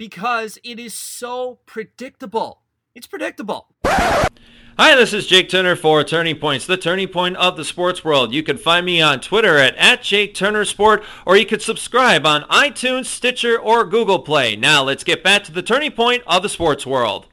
because it is so predictable. It's predictable. Hi, this is Jake Turner for Turning Points, the turning point of the sports world. You can find me on Twitter at, at Jake Turner Sport, or you can subscribe on iTunes, Stitcher, or Google Play. Now let's get back to the turning point of the sports world.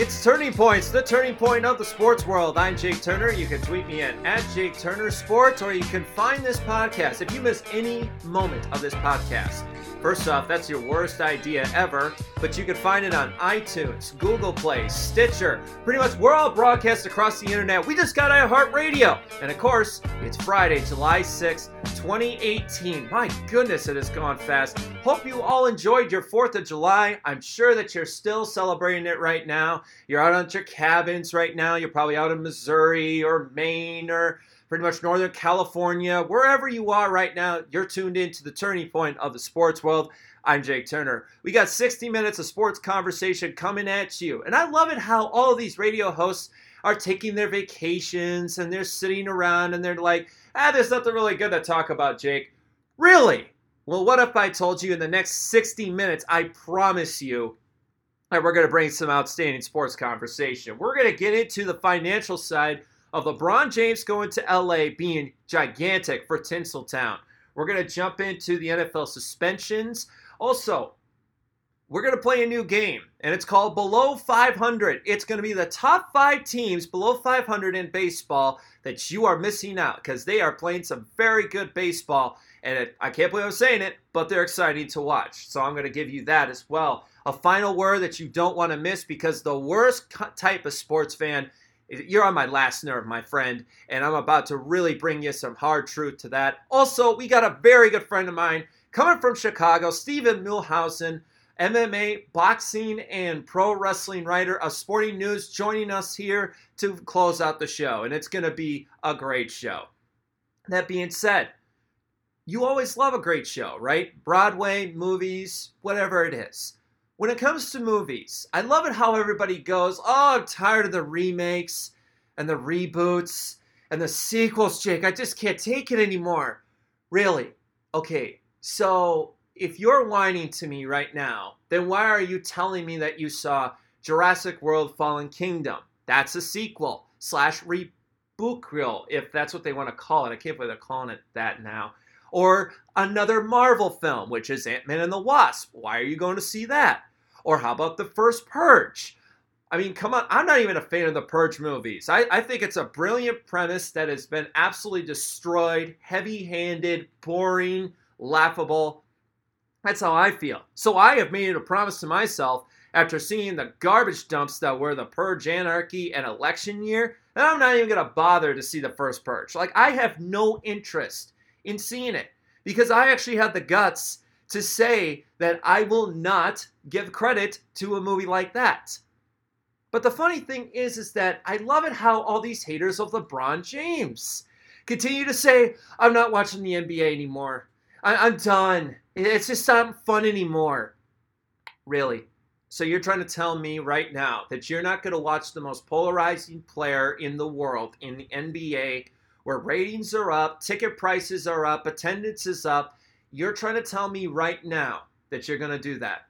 It's Turning Points, the turning point of the sports world. I'm Jake Turner. You can tweet me at, at Jake Turner Sports, or you can find this podcast. If you miss any moment of this podcast, First off, that's your worst idea ever, but you can find it on iTunes, Google Play, Stitcher. Pretty much, we're all broadcast across the internet. We just got iHeartRadio. And of course, it's Friday, July 6th, 2018. My goodness, it has gone fast. Hope you all enjoyed your 4th of July. I'm sure that you're still celebrating it right now. You're out on your cabins right now. You're probably out in Missouri or Maine or pretty much Northern California, wherever you are right now, you're tuned in to the turning point of the sports world. I'm Jake Turner. We got 60 minutes of sports conversation coming at you. And I love it how all these radio hosts are taking their vacations and they're sitting around and they're like, ah, there's nothing really good to talk about, Jake. Really? Well, what if I told you in the next 60 minutes, I promise you, that we're going to bring some outstanding sports conversation. We're going to get into the financial side of LeBron James going to LA being gigantic for Tinseltown. We're going to jump into the NFL suspensions. Also, we're going to play a new game, and it's called Below 500. It's going to be the top five teams below 500 in baseball that you are missing out because they are playing some very good baseball. And it, I can't believe I'm saying it, but they're exciting to watch. So I'm going to give you that as well. A final word that you don't want to miss because the worst type of sports fan you're on my last nerve, my friend, and I'm about to really bring you some hard truth to that. Also, we got a very good friend of mine coming from Chicago, Steven Muehlhausen, MMA, boxing, and pro wrestling writer of Sporting News, joining us here to close out the show, and it's going to be a great show. That being said, you always love a great show, right? Broadway, movies, whatever it is when it comes to movies, I love it how everybody goes, Oh, I'm tired of the remakes and the reboots and the sequels, Jake. I just can't take it anymore. Really? Okay, so if you're whining to me right now, then why are you telling me that you saw Jurassic World Fallen Kingdom? That's a sequel slash reboot, real, if that's what they want to call it. I can't believe they're calling it that now. Or another Marvel film, which is Ant Man and the Wasp. Why are you going to see that? Or how about the first Purge? I mean, come on. I'm not even a fan of the Purge movies. I, I think it's a brilliant premise that has been absolutely destroyed, heavy handed, boring, laughable. That's how I feel. So I have made a promise to myself after seeing the garbage dumps that were the Purge Anarchy and election year that I'm not even going to bother to see the first Purge. Like, I have no interest in seeing it because I actually had the guts to say that I will not give credit to a movie like that. But the funny thing is, is that I love it how all these haters of LeBron James continue to say, I'm not watching the NBA anymore. I- am done. It's just not fun anymore. Really? So you're trying to tell me right now that you're not going to watch the most polarizing player in the world in the NBA, where ratings are up, ticket prices are up, attendance is up, you're trying to tell me right now that you're going to do that.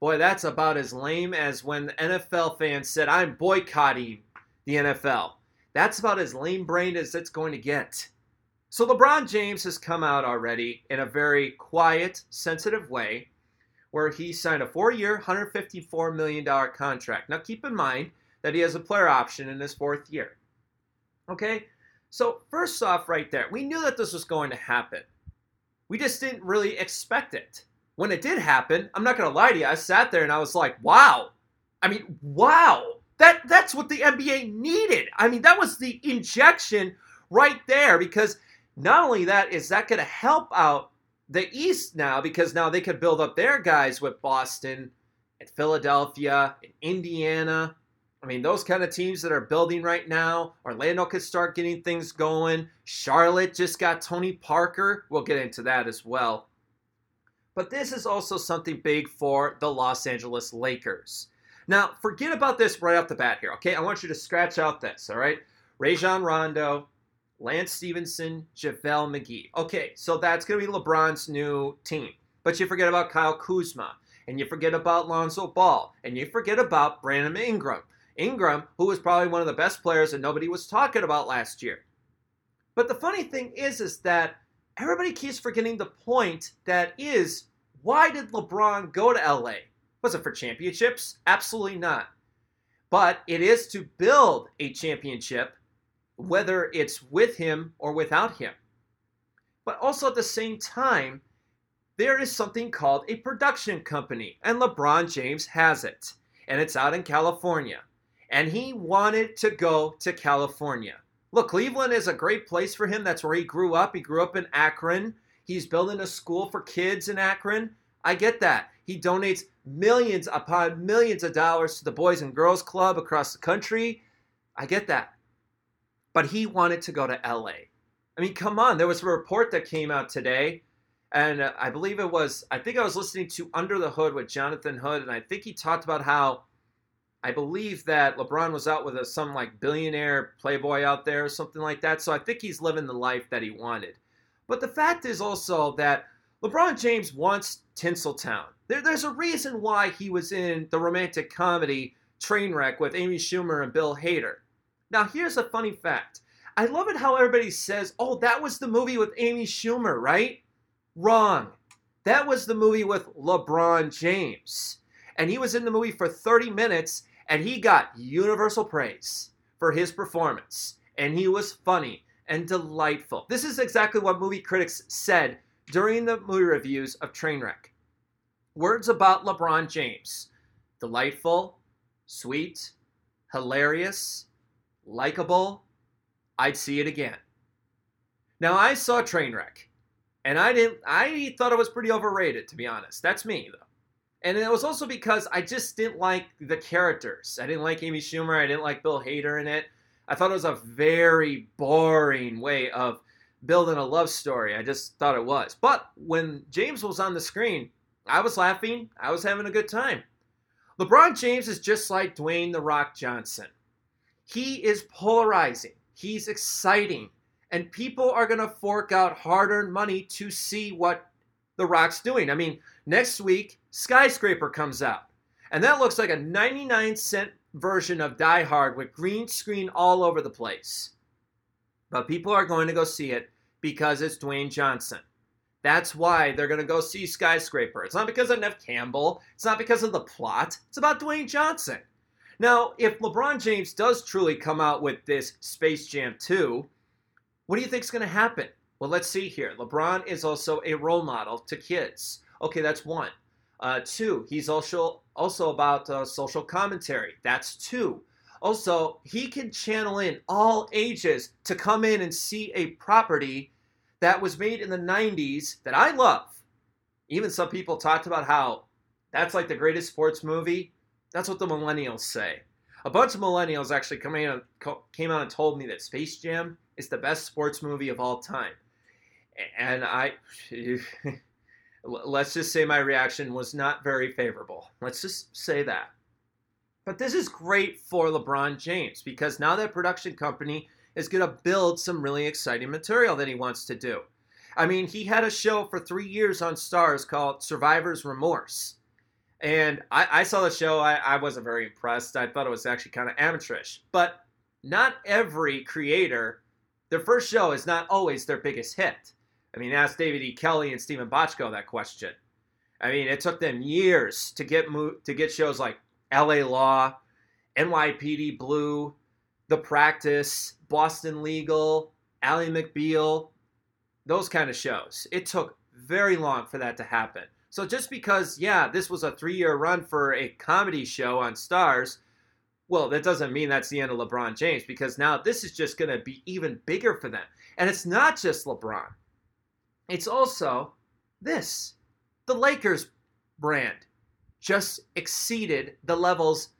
Boy, that's about as lame as when the NFL fans said, I'm boycotting the NFL. That's about as lame brained as it's going to get. So LeBron James has come out already in a very quiet, sensitive way where he signed a four year, $154 million contract. Now keep in mind that he has a player option in his fourth year. Okay? So, first off, right there, we knew that this was going to happen. We just didn't really expect it. When it did happen, I'm not going to lie to you, I sat there and I was like, wow. I mean, wow. That that's what the NBA needed. I mean, that was the injection right there because not only that is that going to help out the East now because now they could build up their guys with Boston and Philadelphia and Indiana I mean, those kind of teams that are building right now, Orlando could start getting things going. Charlotte just got Tony Parker. We'll get into that as well. But this is also something big for the Los Angeles Lakers. Now, forget about this right off the bat here, okay? I want you to scratch out this, all right? Rajon Rondo, Lance Stephenson, JaVale McGee. Okay, so that's going to be LeBron's new team. But you forget about Kyle Kuzma, and you forget about Lonzo Ball, and you forget about Brandon Ingram. Ingram, who was probably one of the best players that nobody was talking about last year. But the funny thing is, is that everybody keeps forgetting the point that is, why did LeBron go to LA? Was it for championships? Absolutely not. But it is to build a championship whether it's with him or without him. But also at the same time, there is something called a production company, and LeBron James has it, and it's out in California. And he wanted to go to California. Look, Cleveland is a great place for him. That's where he grew up. He grew up in Akron. He's building a school for kids in Akron. I get that. He donates millions upon millions of dollars to the Boys and Girls Club across the country. I get that but he wanted to go to LA. I mean, come on. There was a report that came out today, and uh, I believe it was, I think I was listening to Under the Hood with Jonathan Hood, and I think he talked about how I believe that LeBron was out with a, some like billionaire playboy out there or something like that. So I think he's living the life that he wanted. But the fact is also that LeBron James wants Tinseltown. There, there's a reason why he was in the romantic comedy Trainwreck with Amy Schumer and Bill Hader. Now, here's a funny fact. I love it how everybody says, oh, that was the movie with Amy Schumer, right? Wrong. That was the movie with LeBron James. And he was in the movie for 30 minutes and he got universal praise for his performance. And he was funny and delightful. This is exactly what movie critics said during the movie reviews of Trainwreck. Words about LeBron James delightful, sweet, hilarious, likable, I'd see it again. Now I saw Trainwreck, and I didn't. I thought it was pretty overrated, to be honest. That's me though, and it was also because I just didn't like the characters. I didn't like Amy Schumer. I didn't like Bill Hader in it. I thought it was a very boring way of building a love story. I just thought it was. But when James was on the screen, I was laughing. I was having a good time. LeBron James is just like Dwayne The Rock Johnson. He is polarizing. He's exciting. And people are going to fork out hard earned money to see what The Rock's doing. I mean, next week, Skyscraper comes out. And that looks like a 99 cent version of Die Hard with green screen all over the place. But people are going to go see it because it's Dwayne Johnson. That's why they're going to go see Skyscraper. It's not because of Neve Campbell. It's not because of the plot. It's about Dwayne Johnson. Now, if LeBron James does truly come out with this Space Jam 2, what do you think is going to happen? Well, let's see here. LeBron is also a role model to kids. Okay, that's one. Uh, two, he's also also about uh, social commentary. That's two. Also, he can channel in all ages to come in and see a property that was made in the 90s that I love. Even some people talked about how that's like the greatest sports movie. That's what the millennials say. A bunch of millennials actually came out, came out and told me that Space Jam is the best sports movie of all time. And I, let's just say my reaction was not very favorable. Let's just say that. But this is great for LeBron James because now that production company is going to build some really exciting material that he wants to do. I mean, he had a show for three years on Starz called Survivor's Remorse. And I, I saw the show. I, I wasn't very impressed. I thought it was actually kind of amateurish. But not every creator, their first show is not always their biggest hit. I mean, ask David E. Kelley and Steven Bochco that question. I mean, it took them years to get mo- to get shows like L.A. Law, NYPD Blue, The Practice, Boston Legal, Ally McBeal, those kind of shows. It took very long for that to happen. So just because, yeah, this was a three year run for a comedy show on Starz, well, that doesn't mean that's the end of LeBron James because now this is just going to be even bigger for them. And it's not just LeBron, it's also this the Lakers brand just exceeded the levels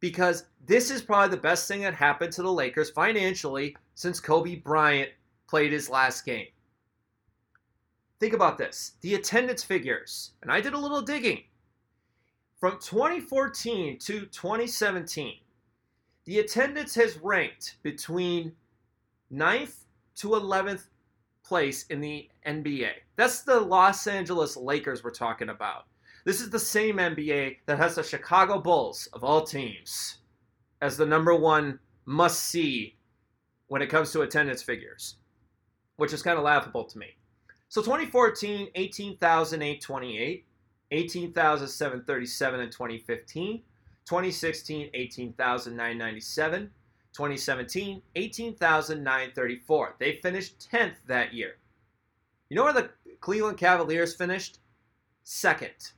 because this is probably the best thing that happened to the Lakers financially since Kobe Bryant played his last game. Think about this the attendance figures, and I did a little digging. From 2014 to 2017, the attendance has ranked between 9th to 11th place in the NBA. That's the Los Angeles Lakers we're talking about. This is the same NBA that has the Chicago Bulls, of all teams, as the number one must see when it comes to attendance figures, which is kind of laughable to me. So 2014, 18,828, 18,737 in 2015, 2016, 18,997, 2017, 18,934. They finished 10th that year. You know where the Cleveland Cavaliers finished? Second.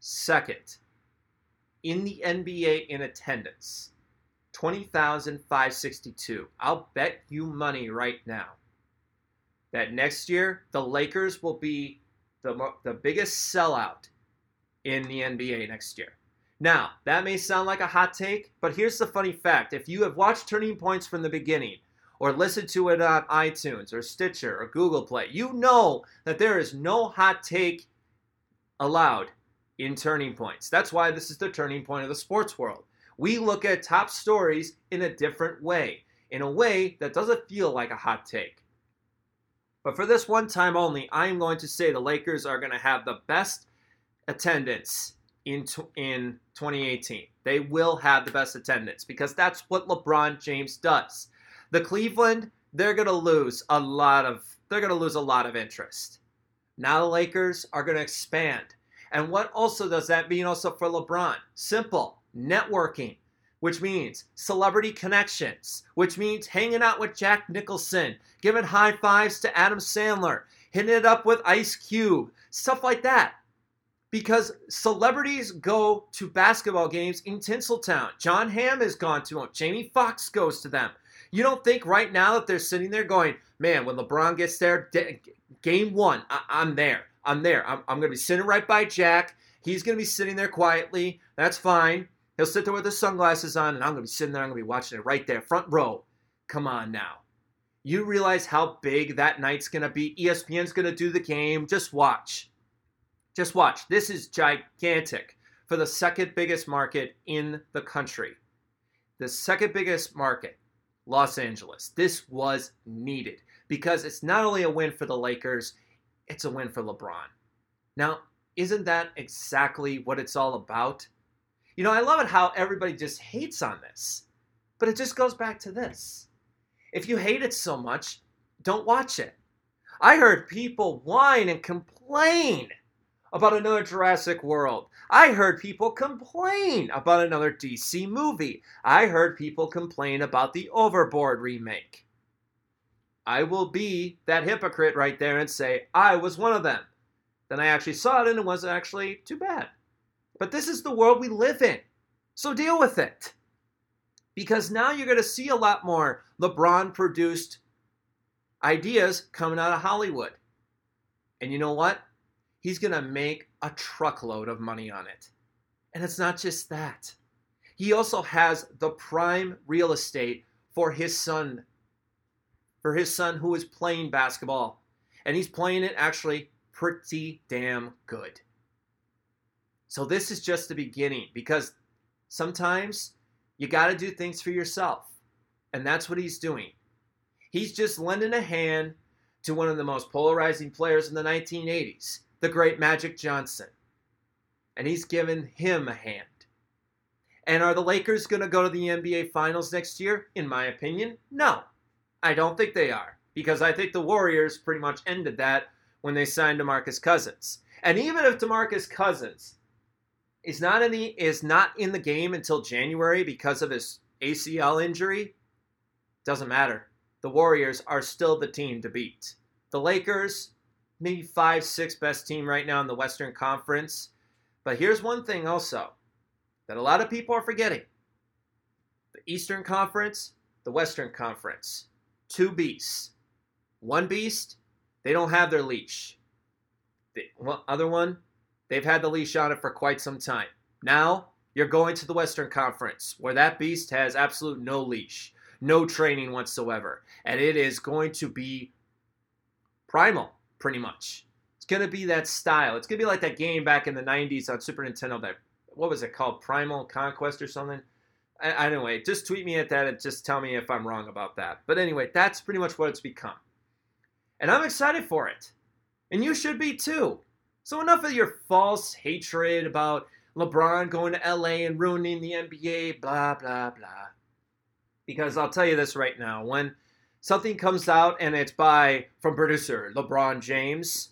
Second. In the NBA in attendance. 20,562. I'll bet you money right now that next year the Lakers will be the, the biggest sellout in the NBA next year. Now, that may sound like a hot take, but here's the funny fact. If you have watched Turning Points from the beginning, or listened to it on iTunes, or Stitcher, or Google Play, you know that there is no hot take allowed in Turning Points. That's why this is the turning point of the sports world. We look at top stories in a different way, in a way that doesn't feel like a hot take. But for this one time only, I am going to say the Lakers are going to have the best attendance in in 2018. They will have the best attendance because that's what LeBron James does. The Cleveland, they're going to lose a lot of they're going to lose a lot of interest. Now the Lakers are going to expand. And what also does that mean also for LeBron? Simple, networking, which means celebrity connections, which means hanging out with Jack Nicholson, giving high fives to Adam Sandler, hitting it up with Ice Cube, stuff like that because celebrities go to basketball games in Tinseltown. Jon Hamm has gone to them. Jamie Foxx goes to them. You don't think right now that they're sitting there going, man, when LeBron gets there, game one, I- am there. I'm there. I'm, I'm going to be sitting right by Jack. He's going to be sitting there quietly. That's fine. He'll sit there with his sunglasses on, and I'm going to be sitting there. I'm going to be watching it right there, front row. Come on now. You realize how big that night's going to be? ESPN's going to do the game. Just watch. Just watch. This is gigantic for the second biggest market in the country. The second biggest market, Los Angeles. This was needed because it's not only a win for the Lakers, it's a win for LeBron. Now, isn't that exactly what it's all about? You know, I love it how everybody just hates on this, but it just goes back to this. If you hate it so much, don't watch it. I heard people whine and complain about another Jurassic World. I heard people complain about another DC movie. I heard people complain about the Overboard remake. I will be that hypocrite right there and say, I was one of them. Then I actually saw it and it wasn't actually too bad. But this is the world we live in. So deal with it. Because now you're going to see a lot more LeBron produced ideas coming out of Hollywood. And you know what? He's going to make a truckload of money on it. And it's not just that. He also has the prime real estate for his son, for his son who is playing basketball. And he's playing it actually pretty damn good. So this is just the beginning because sometimes you got to do things for yourself. And that's what he's doing. He's just lending a hand to one of the most polarizing players in the 1980s the great Magic Johnson. And he's given him a hand. And are the Lakers going to go to the NBA Finals next year? In my opinion, no. I don't think they are. Because I think the Warriors pretty much ended that when they signed DeMarcus Cousins. And even if DeMarcus Cousins is not in the is not in the game until January because of his ACL injury, doesn't matter. The Warriors are still the team to beat. The Lakers, maybe five, six best team right now in the Western Conference. But here's one thing also that a lot of people are forgetting the Eastern Conference, the Western Conference. Two beasts. One beast, they don't have their leash. The other one, they've had the leash on it for quite some time. Now, you're going to the Western Conference, where that beast has absolute no leash, no training whatsoever. And it is going to be primal pretty much. It's gonna be that style. It's gonna be like that game back in the '90s on Super Nintendo. That what was it called? Primal Conquest or something. I, anyway, just tweet me at that and just tell me if I'm wrong about that. But anyway, that's pretty much what it's become. And I'm excited for it. And you should be too. So enough of your false hatred about LeBron going to LA and ruining the NBA, blah, blah, blah. Because I'll tell you this right now when something comes out and it's by, from producer LeBron James,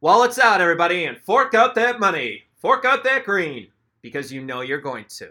while it's out, everybody, and fork out that money, fork out that green, because you know you're going to.